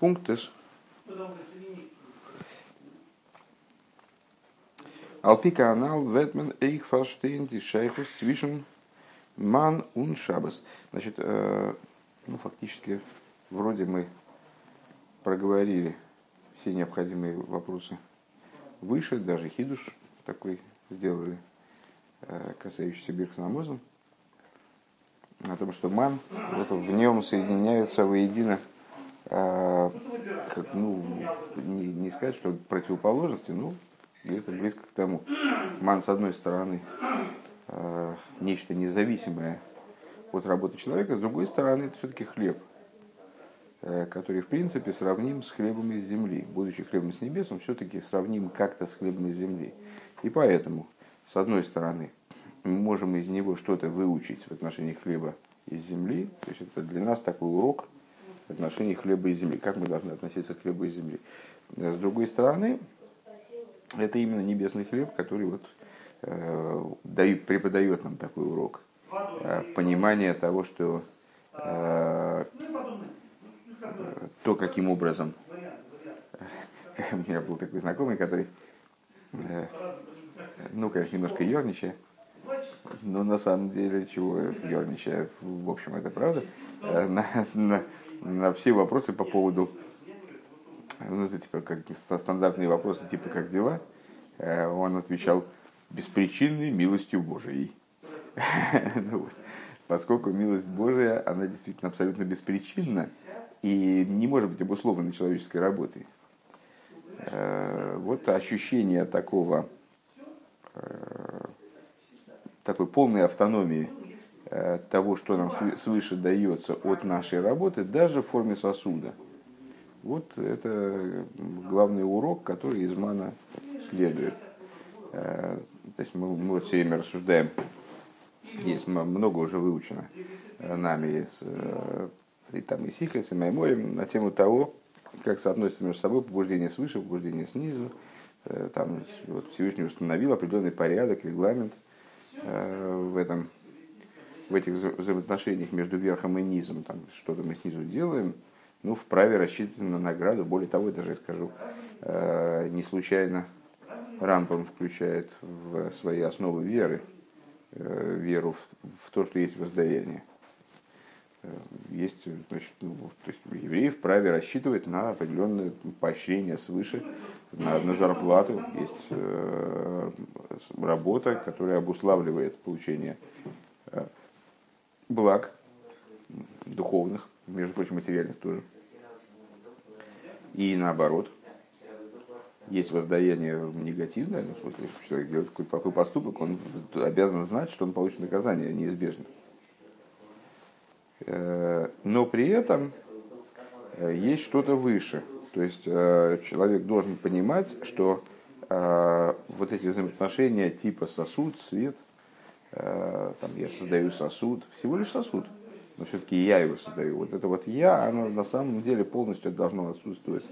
Пунктес. Алпика анал ветмен эйх фарштейн шейхус свишен ман ун шабас. Значит, э, ну, фактически, вроде мы проговорили все необходимые вопросы выше, даже хидуш такой сделали, э, касающийся Бирхснамоза, о том, что ман, вот в нем соединяется воедино, как, ну, не, не сказать, что противоположности, ну, где-то близко к тому. Ман, с одной стороны, э, нечто независимое от работы человека, с другой стороны, это все-таки хлеб, э, который, в принципе, сравним с хлебом из земли. Будучи хлебом с небес, он все-таки сравним как-то с хлебом из земли. И поэтому, с одной стороны, мы можем из него что-то выучить в отношении хлеба из земли. То есть это для нас такой урок отношении хлеба из земли. Как мы должны относиться к хлебу из земли. С другой стороны, это именно небесный хлеб, который вот, э, дает, преподает нам такой урок. Э, понимание того, что э, то, каким образом... У меня был такой знакомый, который, э, ну, конечно, немножко ерничая, но на самом деле, чего ерничая, в общем, это правда, э, на, на, на все вопросы по поводу ну, это типа как стандартные вопросы, типа как дела, э, он отвечал беспричинной милостью Божией. ну, вот. Поскольку милость Божия, она действительно абсолютно беспричинна и не может быть обусловлена человеческой работой. Э, вот ощущение такого, э, такой полной автономии того, что нам свыше дается от нашей работы, даже в форме сосуда – вот это главный урок, который из мана следует. Э, то есть мы, мы вот все время рассуждаем, есть много уже выучено э, нами э, и там и Сихлес, и Майморем на тему того, как соотносится между собой побуждение свыше, побуждение снизу. Там вот Всевышний установил определенный порядок, регламент в этом в этих взаимоотношениях между верхом и низом, там что-то мы снизу делаем, ну, вправе рассчитывать на награду. Более того, я даже скажу, э, не случайно Рампом включает в свои основы веры, э, веру в, то, что есть воздаяние. Э, есть, значит, ну, то есть евреи вправе рассчитывать на определенное поощрение свыше, на, на зарплату. Есть э, работа, которая обуславливает получение благ духовных между прочим, материальных тоже. И наоборот, есть воздаяние негативное, ну, в человек делает какой-то плохой поступок, он обязан знать, что он получит наказание неизбежно. Э, но при этом э, есть что-то выше. То есть э, человек должен понимать, что вот эти взаимоотношения типа сосуд, свет, там я создаю сосуд, всего лишь сосуд – но все-таки я его создаю. Вот это вот я, оно на самом деле полностью должно отсутствовать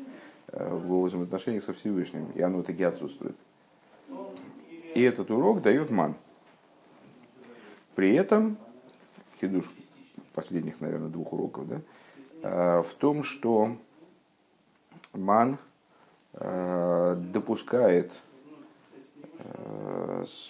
э, в взаимоотношениях со Всевышним, и оно таки отсутствует. И этот урок дает ман. При этом, хидуш последних, наверное, двух уроков, да, э, в том, что ман э, допускает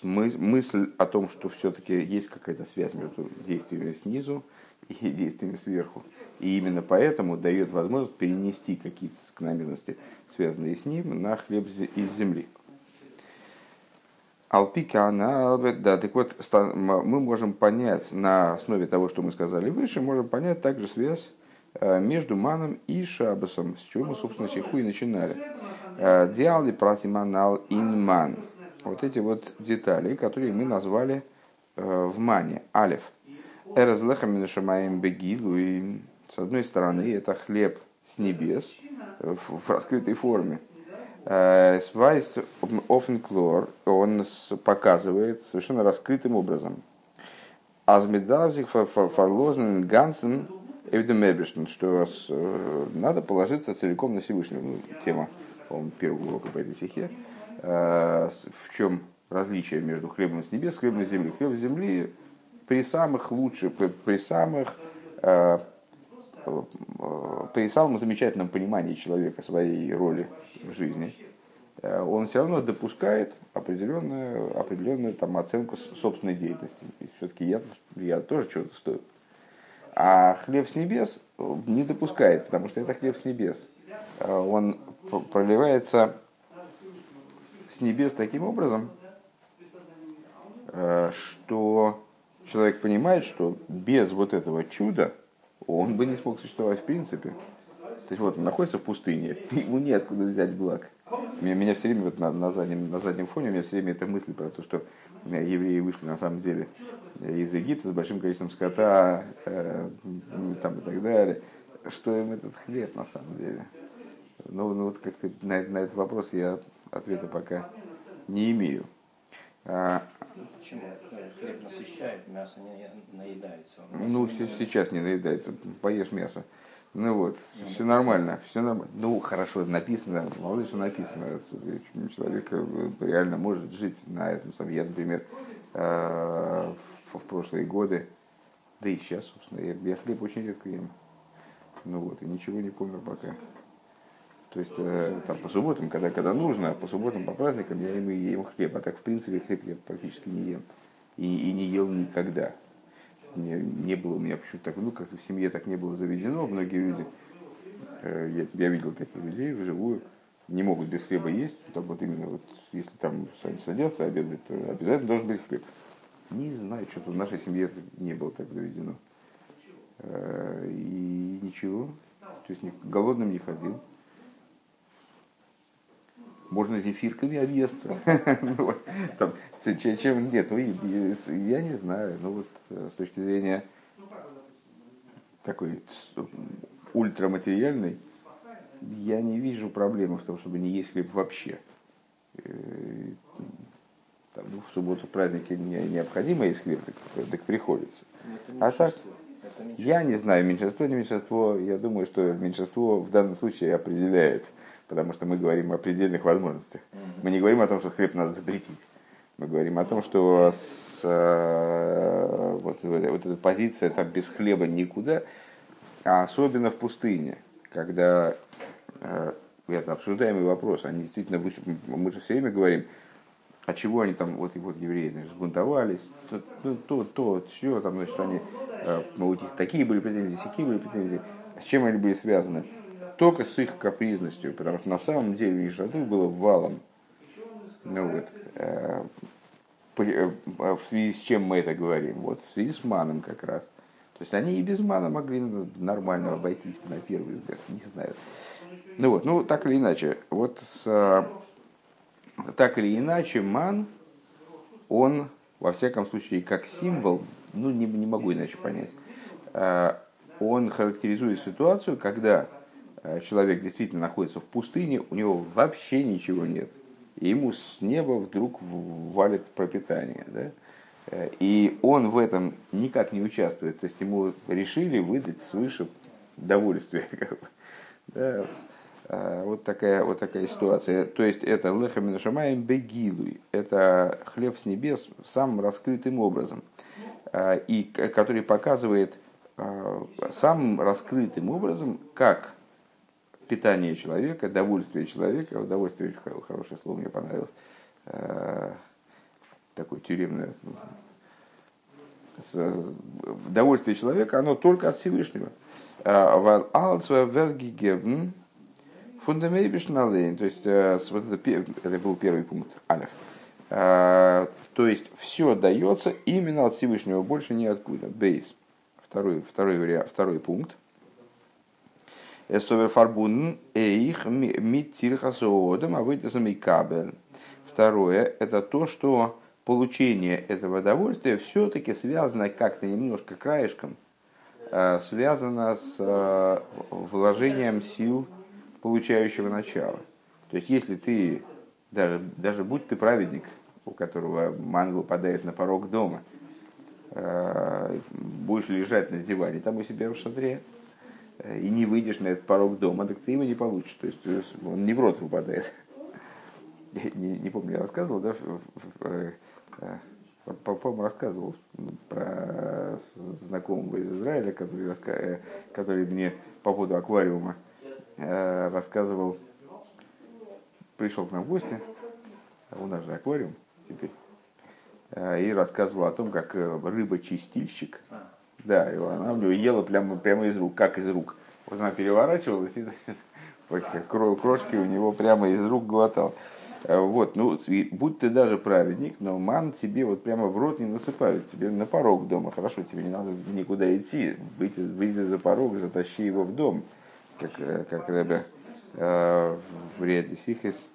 мысль о том, что все-таки есть какая-то связь между действиями снизу и действиями сверху. И именно поэтому дает возможность перенести какие-то закономерности, связанные с ним, на хлеб из земли. Алпика она, да, так вот, мы можем понять на основе того, что мы сказали выше, можем понять также связь э, между маном и шабасом, с чего мы, собственно, сиху и начинали. Э, диалли пратиманал инман. Вот эти вот детали, которые мы назвали э, в мане, алиф – Эразлехам Минашамаем Бегилу. И с одной стороны, это хлеб с небес в раскрытой форме. Э, Свайст Офенклор, он показывает совершенно раскрытым образом. Азмедаравзик фарлозен гансен эвдемебешн, что э, надо положиться целиком на Всевышнего. Ну, тема, по-моему, первого урока по этой стихе. Э, в чем различие между хлебом с небес и хлебом с земли? Хлеб с земли при самых лучших, при, самых э, при самом замечательном понимании человека своей роли в жизни, он все равно допускает определенную, определенную там, оценку собственной деятельности. все-таки я, я тоже чего-то стою. А хлеб с небес не допускает, потому что это хлеб с небес. Он проливается с небес таким образом, что человек понимает, что без вот этого чуда он бы не смог существовать в принципе. То есть вот он находится в пустыне, ему неоткуда взять благ. Меня, меня все время вот на, на, заднем, на заднем фоне у меня все время эта мысль про то, что евреи вышли на самом деле из Египта с большим количеством скота э, там, и так далее. Что им этот хлеб на самом деле? Ну, ну вот как-то на, на этот вопрос я ответа пока не имею. А, Почему? Хлеб насыщает, мясо не наедается. Ну, сейчас не наедается, поешь мясо. Ну вот, ну, все нормально, все нормально. Ну, хорошо, написано, мало ли что написано. Человек э, реально может жить на этом самом. Я, например, э, в, в прошлые годы, да и сейчас, собственно, я, я хлеб очень редко ем. Ну вот, и ничего не помню пока. То есть э, там, по субботам, когда, когда нужно, а по субботам, по праздникам я ем, ем хлеб. А так, в принципе, хлеб я практически не ем. И, и не ел никогда. Не, не было у меня почему-то так, ну, как-то в семье так не было заведено. Многие люди, э, я, я видел таких людей вживую, не могут без хлеба есть. Так вот именно вот, если там садятся обедать, то обязательно должен быть хлеб. Не знаю, что-то в нашей семье не было так заведено. Э, и ничего. То есть голодным не ходил можно зефирками объесться. Ну чем нет, ну, я не знаю. Ну вот э, с точки зрения такой ультраматериальной, я не вижу проблемы в том, чтобы не есть хлеб вообще. Э, там, ну, в субботу праздники не, необходимо есть хлеб, так, так приходится. А так, я не знаю, меньшинство, не меньшинство, я думаю, что меньшинство в данном случае определяет потому что мы говорим о предельных возможностях. Мы не говорим о том, что хлеб надо запретить. Мы говорим о том, что с, э, вот, вот эта позиция там без хлеба никуда, а особенно в пустыне, когда э, это обсуждаемый вопрос, они действительно, мы же все время говорим, а чего они там, вот, и вот евреи, значит, сбунтовались, то, то, то, то все, там, значит, они, э, у них такие были претензии, такие были претензии, с чем они были связаны? Только с их капризностью, потому что на самом деле их жады было валом. Ну вот, э, э, в связи с чем мы это говорим? Вот в связи с маном как раз. То есть они и без мана могли нормально обойтись на первый взгляд, не знаю. Ну вот, ну так или иначе, вот с, так или иначе ман, он во всяком случае как символ, ну не, не могу иначе понять, э, он характеризует ситуацию, когда Э, человек действительно находится в пустыне, у него вообще ничего нет. И ему с неба вдруг валит пропитание. Да? Э, и он в этом никак не участвует. То есть ему решили выдать свыше довольствие. Да? Э, вот такая, вот такая ситуация. То есть это лехаминашамаем бегилуй. Это хлеб с небес самым раскрытым образом. И который показывает самым раскрытым образом, как питание человека, довольствие человека, удовольствие хорошее слово мне понравилось, э, такое тюремное, довольствие человека, оно только от Всевышнего. Э, то есть э, вот это, это был первый пункт, алиф. То есть все дается именно от Всевышнего, больше ниоткуда. Бейс. Второй, второй, вариант, второй пункт. Эсовер фарбунен эйх мит тирхасоодом, а выйдет кабель. Второе, это то, что получение этого удовольствия все-таки связано как-то немножко краешком, э, связано с э, вложением сил получающего начала. То есть, если ты, даже, даже будь ты праведник, у которого ман выпадает на порог дома, э, будешь лежать на диване там у себя в шатре, и не выйдешь на этот порог дома, так ты его не получишь. То есть он не в рот выпадает. Не, не помню, я рассказывал, да, э, по-моему, рассказывал про знакомого из Израиля, который, который мне по поводу аквариума рассказывал, пришел к нам в гости, у нас же аквариум теперь, и рассказывал о том, как рыба-чистильщик, да, и она у него ела прямо, прямо из рук, как из рук. Вот она переворачивалась и крошки у него прямо из рук глотал. Э, вот, ну, будь ты даже праведник, но ман тебе вот прямо в рот не насыпают, тебе на порог дома. Хорошо, тебе не надо никуда идти, выйти, выйди за порог, затащи его в дом, как, э, как Рэбе э, в Реде Сихес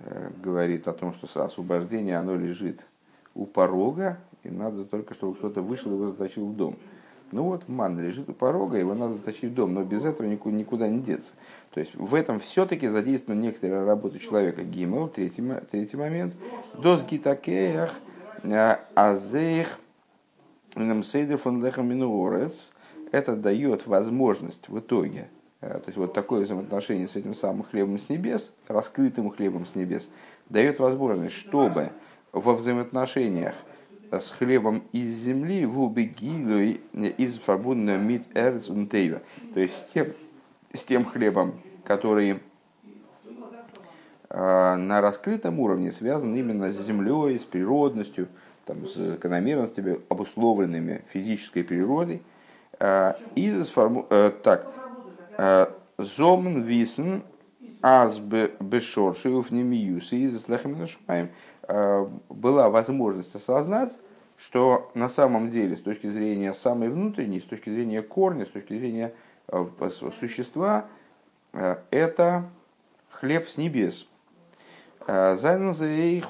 э, говорит о том, что освобождение, оно лежит у порога, и надо только, чтобы кто-то вышел и его затащил в дом. Ну вот, ман лежит у порога, его надо затащить в дом, но без этого никуда, не деться. То есть в этом все-таки задействована некоторая работа человека. Гимел, третий, третий момент. Дос гитакеях а, азеих намсейдер фон лехам Это дает возможность в итоге, э, то есть вот такое взаимоотношение с этим самым хлебом с небес, раскрытым хлебом с небес, дает возможность, чтобы во взаимоотношениях с хлебом из земли в убегилу из фарбунна мит эрц То есть с тем, с тем хлебом, который э, на раскрытом уровне связан именно с землей, с природностью, там, с закономерностями, обусловленными физической природой. Э, и сформу... Э, так, Зомн висен аз бешорши уфнемиюс из лехаминашмаем была возможность осознать, что на самом деле с точки зрения самой внутренней, с точки зрения корня, с точки зрения существа, Э, это хлеб с небес. Э,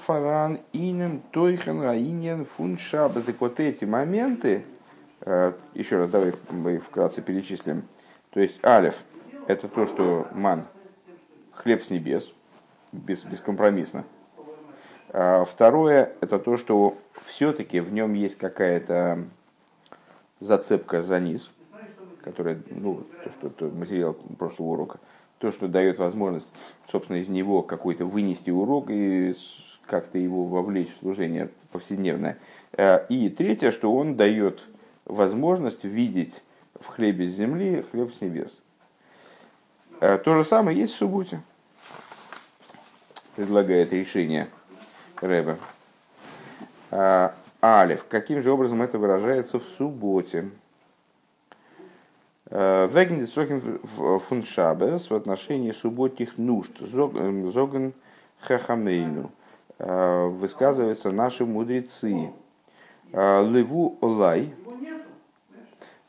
фаран инем тойхен раинен фун шаббат. Так вот эти моменты, э, еще раз давай мы вкратце перечислим. То есть алиф – это то, что ман – хлеб с небес, без, бескомпромиссно. А второе – это то, что все-таки в нем есть какая-то зацепка за низ, которая, ну, то, что, то материал прошлого урока – то, что дает возможность, собственно, из него какой-то вынести урок и как-то его вовлечь в служение повседневное. Э, и третье, что он дает возможность видеть в хлебе с земли хлеб с небес. Э, то же самое есть в субботе. Предлагает решение Рэба. Э, Алиф. Каким же образом это выражается в субботе? Веген Дисохин фуншабес в отношении субботних нужд. Зоген хахамейну. Высказываются наши мудрецы. Леву олай.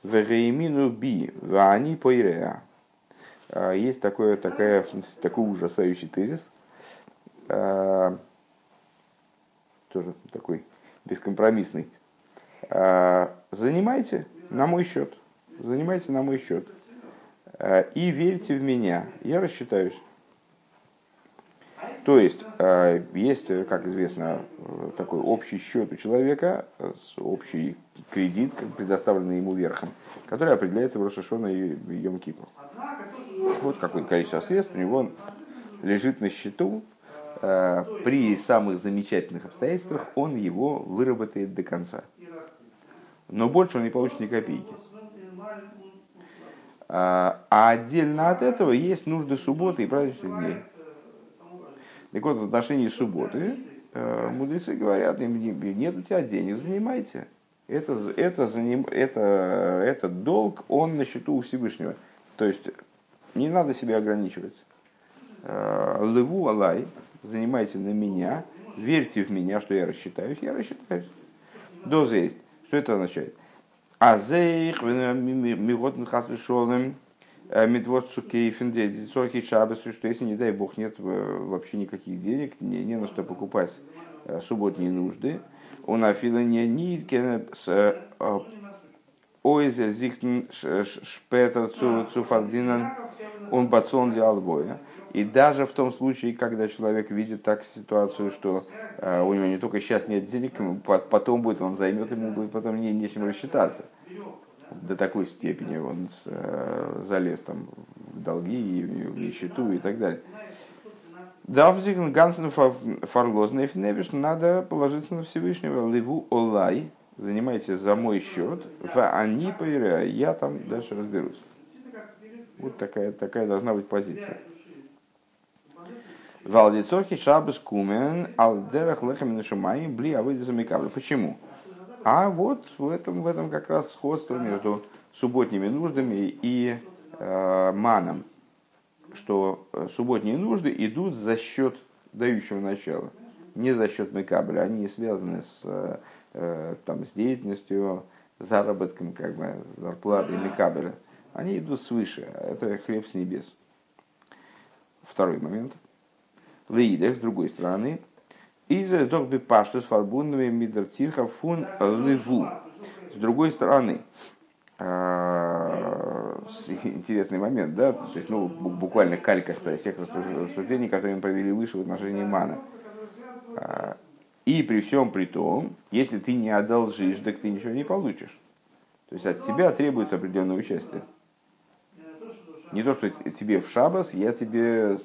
Вегеймину би. Вани поиреа. Есть такое, такая, такой ужасающий тезис. Тоже такой бескомпромиссный. Занимайте на мой счет занимайте на мой счет. Э, и верьте в меня, я рассчитаюсь. То есть, э, есть, как известно, такой общий счет у человека, общий кредит, предоставленный ему верхом, который определяется в Рошашона и Йом Кипу. Вот какое количество средств у него лежит на счету, при самых замечательных обстоятельствах он его выработает до конца. Но больше он не получит ни копейки. А, а отдельно от этого есть нужды субботы и праздничных дней. Так вот, в отношении субботы э, мудрецы говорят, нет у тебя денег, занимайся. Это, это, заним, это, этот долг, он на счету у Всевышнего. То есть не надо себя ограничивать. Э, Леву Алай, занимайте на меня, верьте в меня, что я рассчитаюсь, я рассчитаюсь. Доза есть. Что это означает? Азейх, миготн хасвешолем, медвод сукейфен, сорки шабас, что если, не дай бог, нет вообще никаких денег, не, не на что покупать субботние нужды, он афила не ниткен с ойзе зихтен шпетер цу фардинан, он бацон диалбоя. И даже в том случае, когда человек видит так ситуацию, что э, у него не только сейчас нет денег, потом будет, он займет, ему будет потом не, нечем рассчитаться. До такой степени он э, залез там в долги, в нищету и так далее. Давзиген Гансен Фарлозный Фневиш надо положиться на Всевышнего Ливу Олай, занимайтесь за мой счет, в они я там дальше разберусь. Вот такая, такая должна быть позиция. Валдицохи шабас кумен алдерах лехем нашумай бли авыдиза микабля. Почему? А вот в этом, в этом как раз сходство между субботними нуждами и э, маном, что субботние нужды идут за счет дающего начала, не за счет мекабля, они не связаны с, э, там, с деятельностью, заработком, как бы, зарплатой мекабеля. Они идут свыше, это хлеб с небес. Второй момент. Лейдех, с другой стороны, из догби паштус фарбунными мидертирха фун леву. С другой стороны, а, интересный момент, да, то есть, ну, буквально калька всех рассуждений, которые мы провели выше в отношении мана. А, и при всем при том, если ты не одолжишь, так ты ничего не получишь. То есть от тебя требуется определенное участие. Не то, что тебе в шабас, я тебе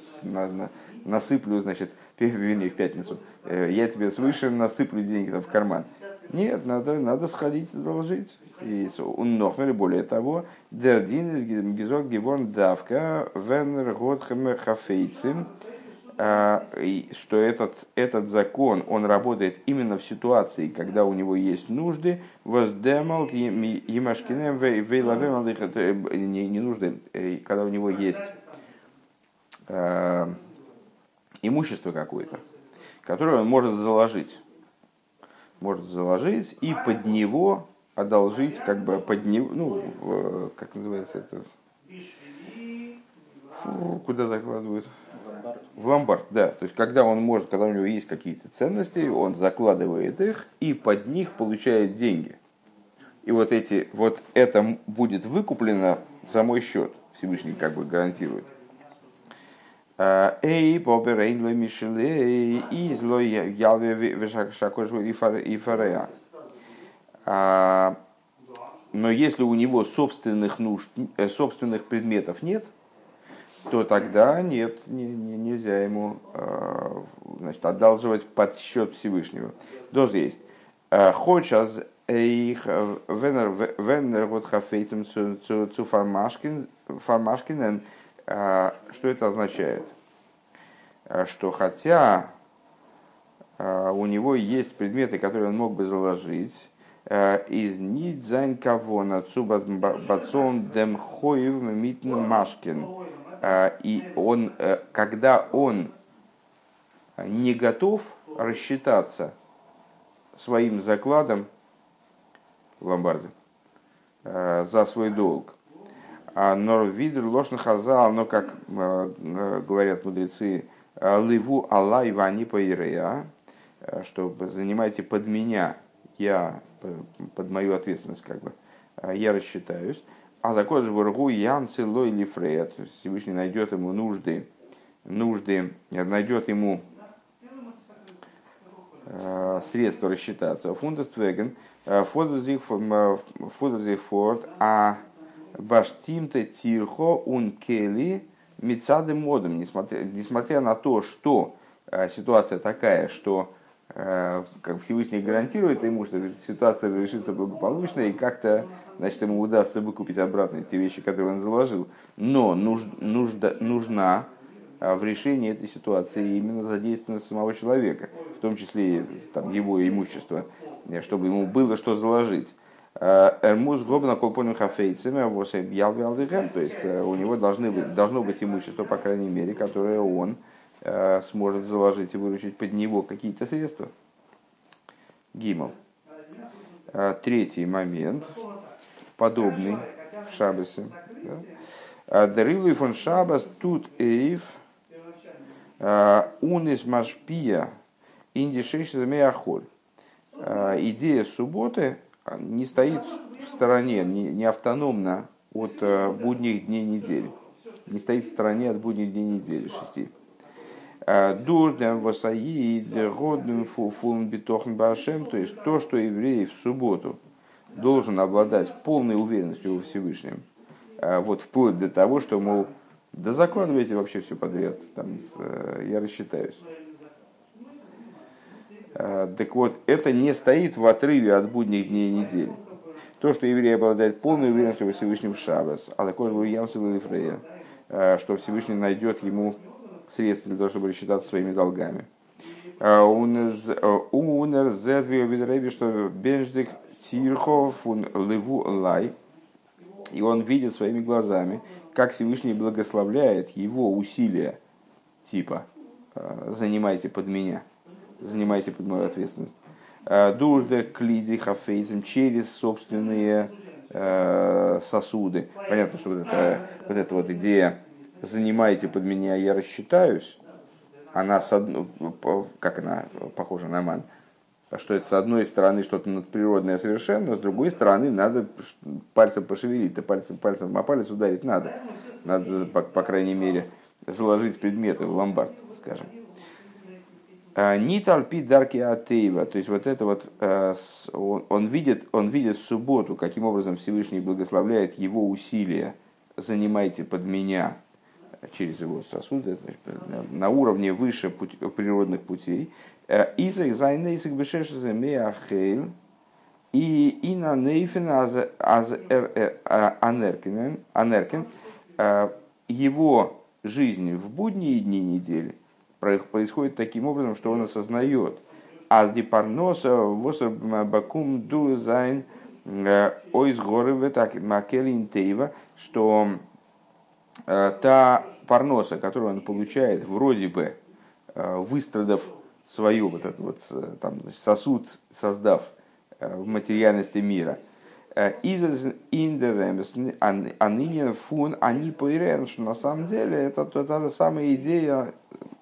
насыплю, значит, вернее, в пятницу, э, я тебе свыше насыплю деньги там, в карман. Нет, надо, надо сходить и заложить. И уннохмер, более того, дердин из гизок геворн давка венер годхем хафейцин, что этот, этот закон, он работает именно в ситуации, когда у него есть нужды, воздемал емашкинем вейлавем э, не, не нужды, э, когда у него есть а, имущество какое-то, которое он может заложить. Может заложить и под него одолжить, как бы под него, ну, как называется это, Фу, куда закладывают? В ломбард, да. То есть, когда он может, когда у него есть какие-то ценности, он закладывает их и под них получает деньги. И вот эти, вот это будет выкуплено за мой счет. Всевышний как бы гарантирует. Эй, бобер, эйн, мишеле, и злой ялве, вешакош, и фареа. Но если у него собственных нужд, э, собственных предметов нет, то тогда нет, не, не, нельзя ему э, значит, одалживать под счет Всевышнего. Доз есть. Хочas их венер вот хафейцем цу фармашкин, что это означает? Э, что хотя э, у него есть предметы, которые он мог бы заложить, из нидзайн кого на цубат бацон дем хоев митн машкин. И он, когда он не готов рассчитаться своим закладом в ломбарде за свой долг, а Норвидр ложно хазал, но, как э, э, говорят мудрецы, ливу Аллах Ивани Паирея, э, что занимайте под меня, я под мою ответственность, как бы, я рассчитаюсь. А закон же врагу Ян Целой Лифрея, то есть Всевышний найдет ему нужды, нужды, найдет ему средства рассчитаться. Фундествеген, Фундестворд, а Баштимте Тирхо Ункели Мицады Модом, несмотря, несмотря на то, что э, ситуация такая, что э, как Всевышний гарантирует ему, что ситуация решится благополучно, и как-то значит, ему удастся выкупить обратно те вещи, которые он заложил. Но нуж, нужда, нужна э, в решении этой ситуации именно задействованность самого человека, в том числе там, его имущество, чтобы ему было что заложить. Эрмуз гобна колпоним хафейцами, ялвиалдыхэм, то есть э, у него должны быть, должно быть имущество, по крайней мере, которое он э, сможет заложить и выручить под него какие-то средства. Гимл. Э, третий момент, подобный в Шабасе. Дарилу фон Шабас тут эйф унис машпия индишейш замеяхоль. Идея субботы не стоит в стороне, не, автономно от э, будних дней недели. Не стоит в стороне от будних дней недели шести. Э, Дурдем васаи годным фулн битохн башем, то есть то, что еврей в субботу должен обладать полной уверенностью во Всевышнем. Э, вот вплоть до того, что, мол, Да закладывайте вообще все подряд, там, я рассчитаюсь. Так вот, это не стоит в отрыве от будних дней недели. То, что еврей обладает полной уверенностью во Всевышнем Шабас, а такой или Фрея, что Всевышний найдет ему средства для того, чтобы рассчитаться своими долгами. Унер зедвио видреби, что бенждик тирхов леву лай, и он видит своими глазами, как Всевышний благословляет его усилия, типа «занимайте под меня», «занимайте под мою ответственность». Дурда клиди хафейзем через собственные сосуды. Понятно, что вот эта вот, эта вот идея «занимайте под меня, я рассчитаюсь», она, с одной, как она похожа на ман, что это с одной стороны что-то надприродное совершенно, с другой стороны надо пальцем пошевелить, то пальцем, пальцем о палец ударить надо. Надо, по, по крайней мере, заложить предметы в ломбард, скажем. А, Нитальпи дарки атеева, то есть вот это вот, э, он, он, видит, он видит в субботу, каким образом Всевышний благословляет его усилия, занимайте под меня, через его сосуды, на уровне выше путь, природных путей. Э, Изах зайнейсик бешешезе меахейл и и на нейфен аз э, э, анеркен его жизнь в будние дни недели происходит таким образом, что он осознает, аз дипарноса восер бакум ду зайн ойс горы макелин тейва, что та парноса, которую он получает, вроде бы э, выстрадав свою вот этот вот э, там, сосуд, создав э, в материальности мира, индеремес фун они поирен, что на самом деле это та же самая идея,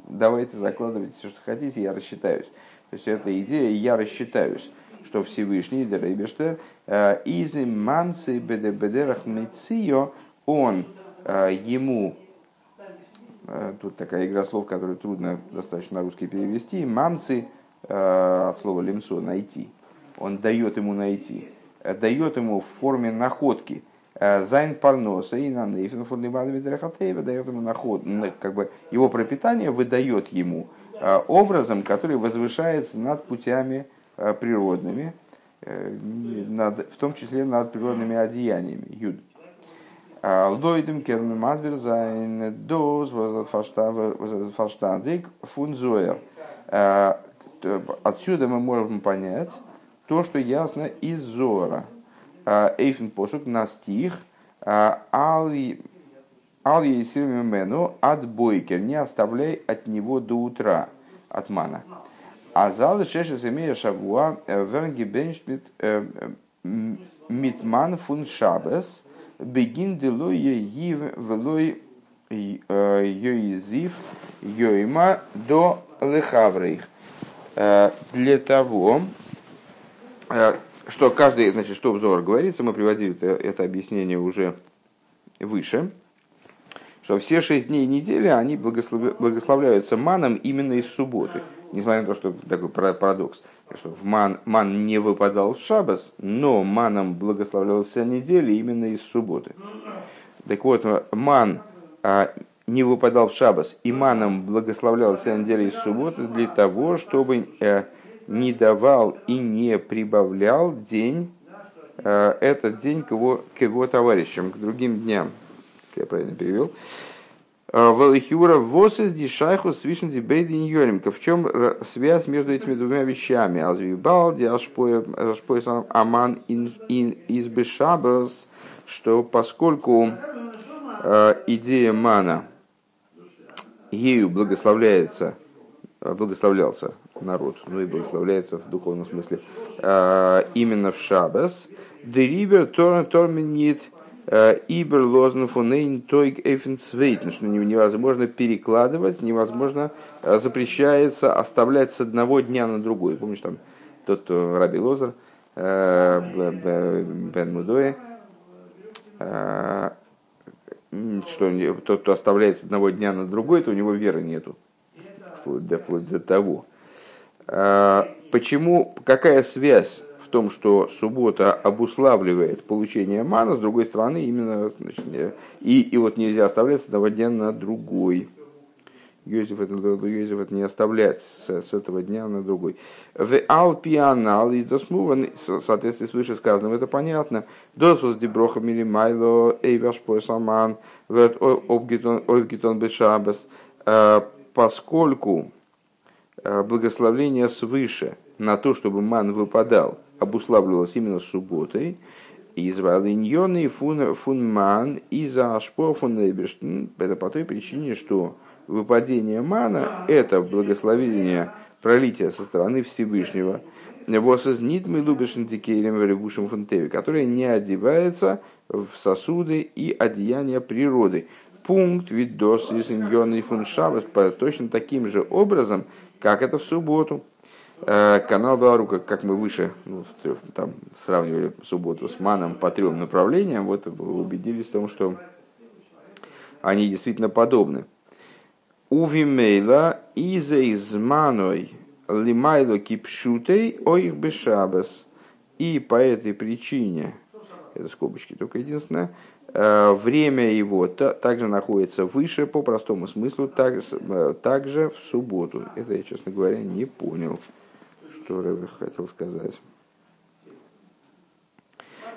давайте закладывайте все, что хотите, я рассчитаюсь. То есть эта идея «я рассчитаюсь», что Всевышний, Дерейбештер, из манцы бедебедерах мецио, он ему Э, тут такая игра слов, которую трудно достаточно на русский перевести. Мамцы э, от слова лимцо найти. Он дает ему найти. Э, дает ему в форме находки. Зайн парноса и на нейфен дает ему наход, как бы его пропитание выдает ему образом, который возвышается над путями природными, над, в том числе над природными одеяниями. Юд. Лойдем керн мазбер зайн доз фарштандик фунзоер. Отсюда мы можем понять то, что ясно из Зора. Эйфен посук на стих Ал Есирмену от бойкер, не оставляй от него до утра, от мана. А зал шешес имея шавуа вернги беншмит митман фун шабес – Бегин делой ев велой йоизив йойма до лехаврейх. Э, для того, э, что каждый, значит, что взор говорится, мы приводили это, это объяснение уже выше, что все шесть дней недели, они благословляются маном именно из субботы несмотря на то, что такой парадокс, что в ман, ман не выпадал в шабас, но маном благословлял вся неделя именно из субботы. Так вот, ман а, не выпадал в шабас, и маном благословлял вся неделя из субботы для того, чтобы а, не давал и не прибавлял день, а, этот день к его, к его товарищам, к другим дням. Я правильно перевел. Валихиура восес дишайху свишен дебейдин йоримка. В чем связь между этими двумя вещами? Азвибалди, ашпоя аман из бешабас, что поскольку э, идея мана ею благословляется, благословлялся народ, ну и благословляется в духовном смысле, именно в шабас, дерибер торминит Ибер лозн фунейн что невозможно перекладывать, невозможно, э, запрещается оставлять с одного дня на другой. Помнишь, там тот, кто Раби Лозер, э, Бен Мудое, что тот, кто оставляет с одного дня на другой, то у него веры нету. Вплоть до, вплоть до того. Почему, какая связь в том, что суббота обуславливает получение мана, с другой стороны, именно значит, и, и вот нельзя оставлять с одного дня на другой. Йозеф это, Йозеф это не оставлять с, с этого дня на другой. В Алпианал из Досмуван, в соответствии с вышесказанным, это понятно. Досвус деброха милимайло, эйваш поэсаман, верт ойвгитон бешабас. Э, поскольку э, благословление свыше на то, чтобы ман выпадал, обуславливалось именно субботой, из Валиньоны фун, фун ман и за фун Это по той причине, что выпадение мана – это благословение пролития со стороны Всевышнего. Восознит мы любишь ребушим фунтеви, которое не одевается в сосуды и одеяния природы. Пункт видос из фуншабас точно таким же образом, как это в субботу. Э, канал Беларука, как мы выше ну, там, сравнивали субботу с маном по трем направлениям, вот убедились в том, что они действительно подобны. Увимейла иза изманой лимайло кипшутей оих бешабас. И по этой причине, это скобочки только единственное, время его также находится выше по простому смыслу, э, также в субботу. Это я, честно говоря, не понял, что Рэбе хотел сказать.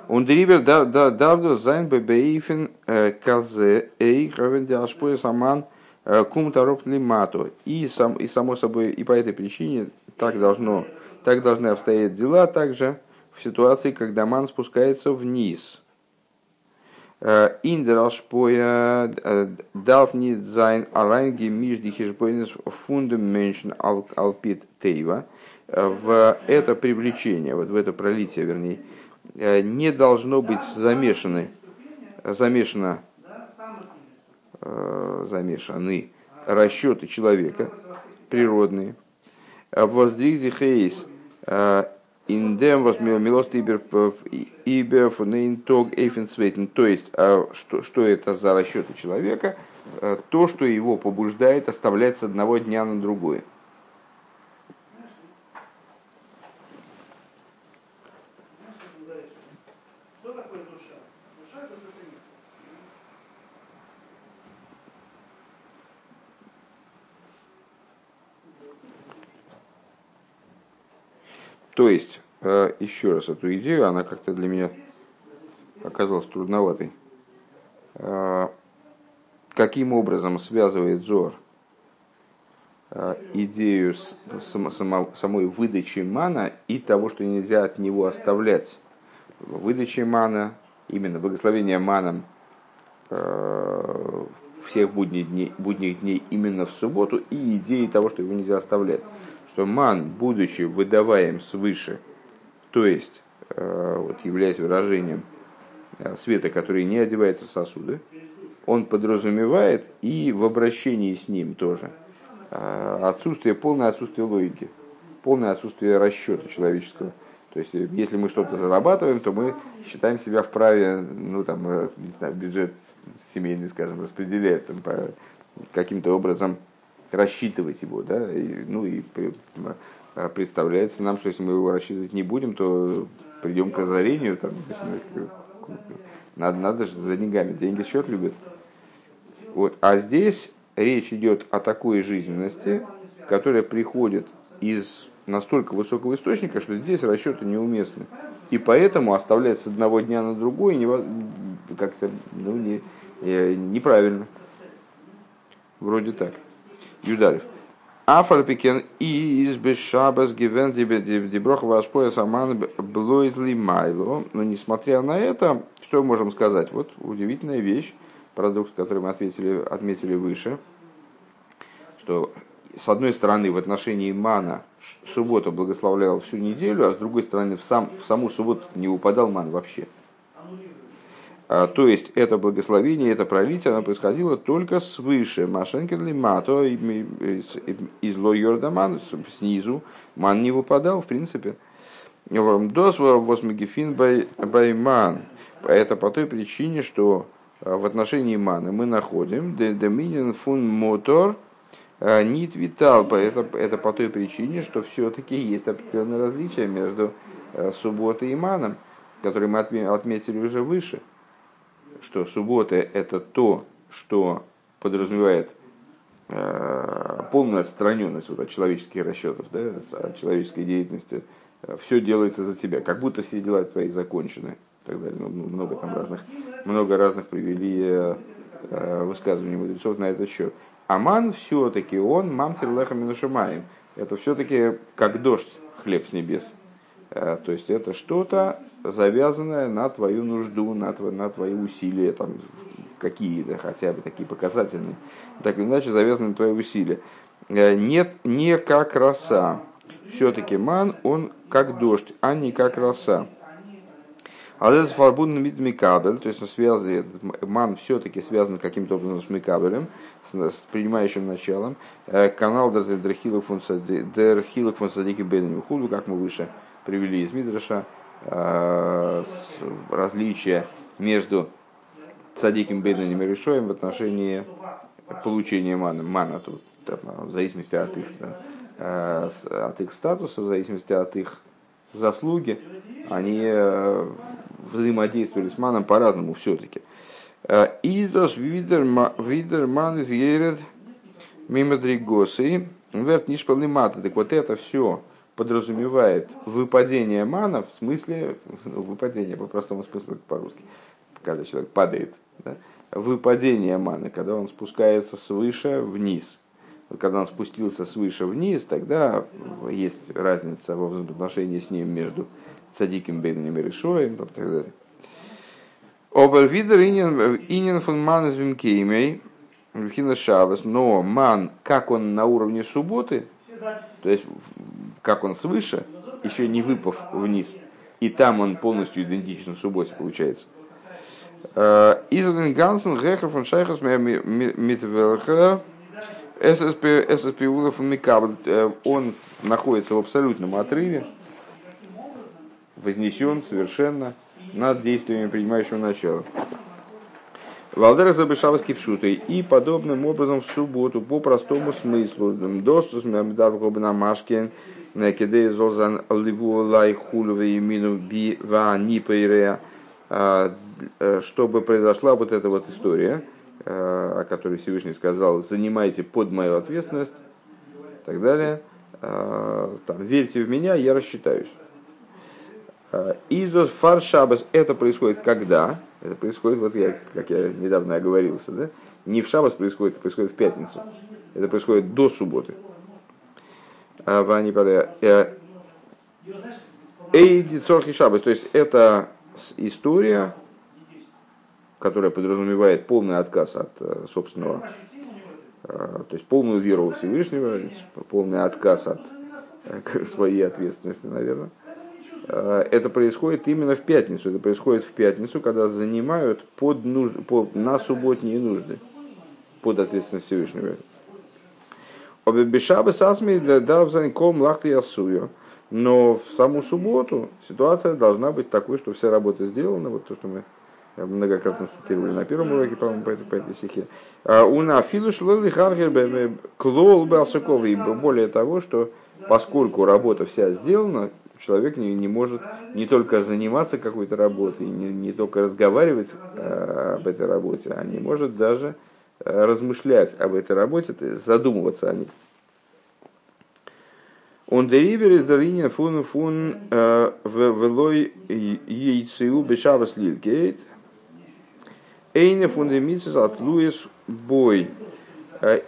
Он дрибер давду зайн бебеифен э, казе эйх равен саман – Э, кум тароп лимато. И, сам, и само собой, и по этой причине так, должно, так должны обстоять дела также в ситуации, когда ман спускается вниз. Э, Индерашпоя э, darf nicht sein allein gemischt die фундаментшн алпит тейва. В это привлечение, вот в это пролитие, вернее, не должно быть замешаны, замешано Э, замешаны расчеты человека природные. Воздризи хейс э, индем возмилост ибер ибер фунейнтог эйфенсвейтен. То есть, а что, что это за расчеты человека? Э, то, что его побуждает оставлять с одного дня на другой. То есть, э, еще раз эту идею, она как-то для меня оказалась трудноватой. Э, каким образом связывает Зор э, идею самой выдачи мана и того, что нельзя от него оставлять. Выдачи мана, именно благословение маном всех будних дней, будних дней именно в субботу и идеи того, что его нельзя оставлять что ман, будучи выдаваем свыше, то есть э, вот, являясь выражением э, света, который не одевается в сосуды, он подразумевает и в обращении с ним тоже э, отсутствие, полное отсутствие логики, полное отсутствие расчета человеческого. То есть, если мы что-то зарабатываем, то мы считаем себя вправе, ну, там, не знаю, бюджет семейный, скажем, распределять там, по, каким-то образом рассчитывать его, да, и, ну и а, представляется нам, что если мы его рассчитывать не будем, то придем к озарению, там, надо, надо же за деньгами, деньги счет любят. Вот. А здесь речь идет о такой жизненности, которая приходит из настолько высокого источника, что здесь расчеты неуместны. И поэтому оставлять с одного дня на другой как-то ну, не, э, неправильно. Вроде так. Юдарев. Афальпикен и из Бешабас Гивен Деброхова Аспоя Саман Блойзли Майло. Но несмотря на это, что мы можем сказать? Вот удивительная вещь, продукт, который мы ответили, отметили выше, что с одной стороны в отношении мана суббота благословляла всю неделю, а с другой стороны в, сам, в саму субботу не упадал ман вообще. А, то есть это благословение, это пролитие, оно происходило только свыше. Машенкин ли мато из ло Йордаман, снизу, ман не выпадал, в принципе. Дос восмагифин байман. Это по той причине, что а, в отношении маны мы находим деминин фун мотор Нит витал, это, это по той причине, что все-таки есть определенное различие между субботой и маном, которые мы отметили уже выше, что суббота это то, что подразумевает полную отстраненность вот от человеческих расчетов, да, от человеческой деятельности, все делается за тебя, как будто все дела твои закончены. И так далее. Ну, много там разных, много разных привели э, высказываний мудрецов на этот счет. Аман все-таки, он мамтер лехам минушамаем. Это все-таки как дождь, хлеб с небес. Э, то есть это что-то завязанное на твою нужду, на, твои, на твои усилия, там, какие-то хотя бы такие показательные, так или иначе завязаны на твои усилия. Э, нет, не как роса. Все-таки ман, он как дождь, а не как роса. А это фарбун микабель, то есть он связан, ман все-таки связан каким-то образом с микабелем, с, с принимающим началом. Э, канал дерхилок фунсадики беден худу, как мы выше привели из Мидраша, различия между цадиким беденем и решоем в отношении получения мана. Мана тут в зависимости от их, э, от их статуса, в зависимости от их заслуги, они взаимодействовали с маном по-разному все-таки. Э, Идос видерман из ерет мимо дригосы, верт нишпалимата. Так вот это все подразумевает выпадение мана, в смысле, ну, выпадение по простому смыслу по-русски, когда человек падает. Да? Выпадение маны, когда он спускается свыше вниз. Когда он спустился свыше вниз, тогда есть разница во взаимоотношении с ним между цадиким бейнами решоем и так далее. Обервидер инин фон ман из вимкеймей, но ман, как он на уровне субботы, то есть как он свыше, еще не выпав вниз, и там он полностью идентичен субботе получается. Э, Излин Гансен, Гехер фон Шайхас, Митвелхер, ССП, Улов он находится в абсолютном отрыве вознесен совершенно над действиями принимающего начала. Валдера забышалась кипшутой. И подобным образом в субботу по простому смыслу достус намашкен кедей зозан ливу лай хулеве имину би ва нипейрея а, э, чтобы произошла вот эта вот история, э, о которой Всевышний сказал, занимайте под мою ответственность, и так далее. А, там, верьте в меня, я рассчитаюсь. Изос фар шабас, это происходит когда? Это происходит, вот я, как я недавно оговорился, да? Не в шабас происходит, это происходит в пятницу. Это происходит до субботы. А Вани э, Эйди цорхи шабас, то есть это история, которая подразумевает полный отказ от э, собственного, э, то есть полную веру Всевышнего, полный отказ от своей ответственности, наверное Э, это происходит именно в пятницу. Это происходит в пятницу, когда занимают под нужд... под... на субботние нужды, под ответственность Всевышнего. Обебешабы сасми для дарбзанком лахты ясую. Но в саму субботу ситуация должна быть такой, что вся работа сделана. Вот то, что мы многократно цитировали на первом уроке, по-моему, по этой, по этой стихе. А у на филуш харгер клол и более того, что поскольку работа вся сделана, человек не, не может не только заниматься какой-то работой, не, не только разговаривать э, об этой работе, а не может даже э, размышлять об этой работе, то есть задумываться о ней. Он деривер из даринин фун фун э, велой яйцеу бешавас лилгейт. Эйне фундамицис от Луис бой.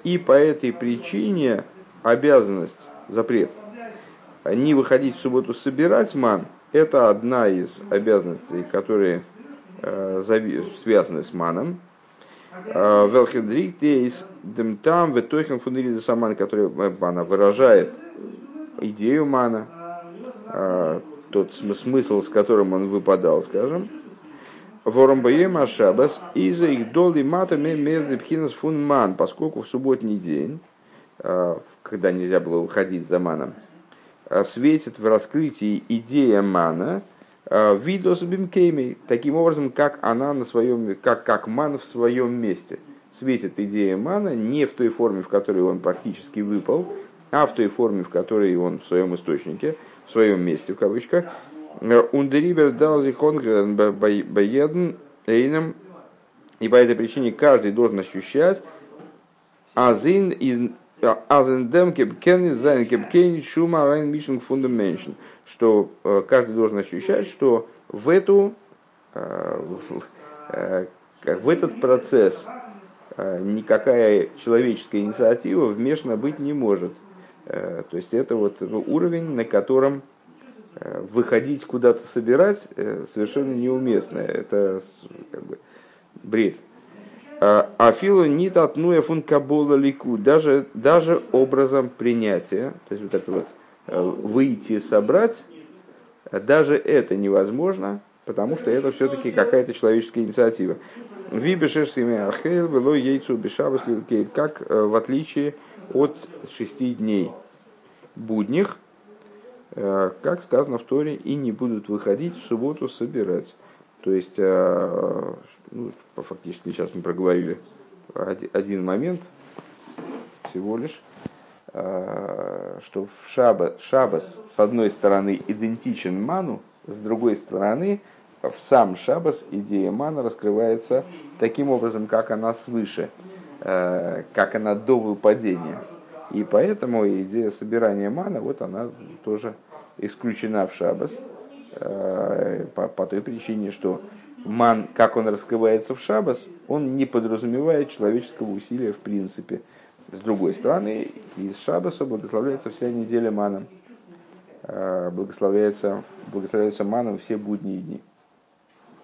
И по этой причине обязанность, запрет – не выходить в субботу собирать ман, это одна из обязанностей, которые э, связаны с маном. Э, Велхендрик дейс там ветойхен фунириза саман, который э, она выражает идею мана, тот смысл, с которым он выпадал, скажем. Воромбаем Ашабас из-за их доли матами мердепхинас фун ман, поскольку в субботний день, когда нельзя было выходить за маном, светит в раскрытии идея мана э, видос бимкейми, таким образом, как она на своем, как, как ман в своем месте, светит идея мана не в той форме, в которой он практически выпал, а в той форме, в которой он в своем источнике, в своем месте, в кавычках. און דעריבער דאַרף זיך אָנהערן בײַ יעדן אײנעם, и по этой причине каждый должен ощущать азин азендем кепкен зайн кепкен шума райн мишинг фундаментшн, что э, каждый должен ощущать, что в эту э, в, э, этот процесс никакая человеческая инициатива вмешана быть не может. То есть это вот уровень, на котором выходить куда-то собирать совершенно неуместно. Это как бы бред. Афилу не татнуя фун кабола лику, даже, даже образом принятия, то есть вот это вот э, выйти собрать, даже это невозможно, потому что это все-таки какая-то человеческая инициатива. Вибешеш ахел вело яйцу бешабас как э, в отличие от шести дней будних, э, как сказано в Торе, и не будут выходить в субботу собирать. То есть ну, фактически сейчас мы проговорили один момент всего лишь, а, что в шабас, шабас с одной стороны идентичен ману, с другой стороны в сам шабас идея мана раскрывается таким образом, как она свыше, а, как она до выпадения. И поэтому идея собирания мана, вот она тоже исключена в шабас, а, по, по той причине, что ман, как он раскрывается в шабас, он не подразумевает человеческого усилия в принципе. С другой стороны, из шабаса благословляется вся неделя маном. Благословляется, благословляется маном все будние дни.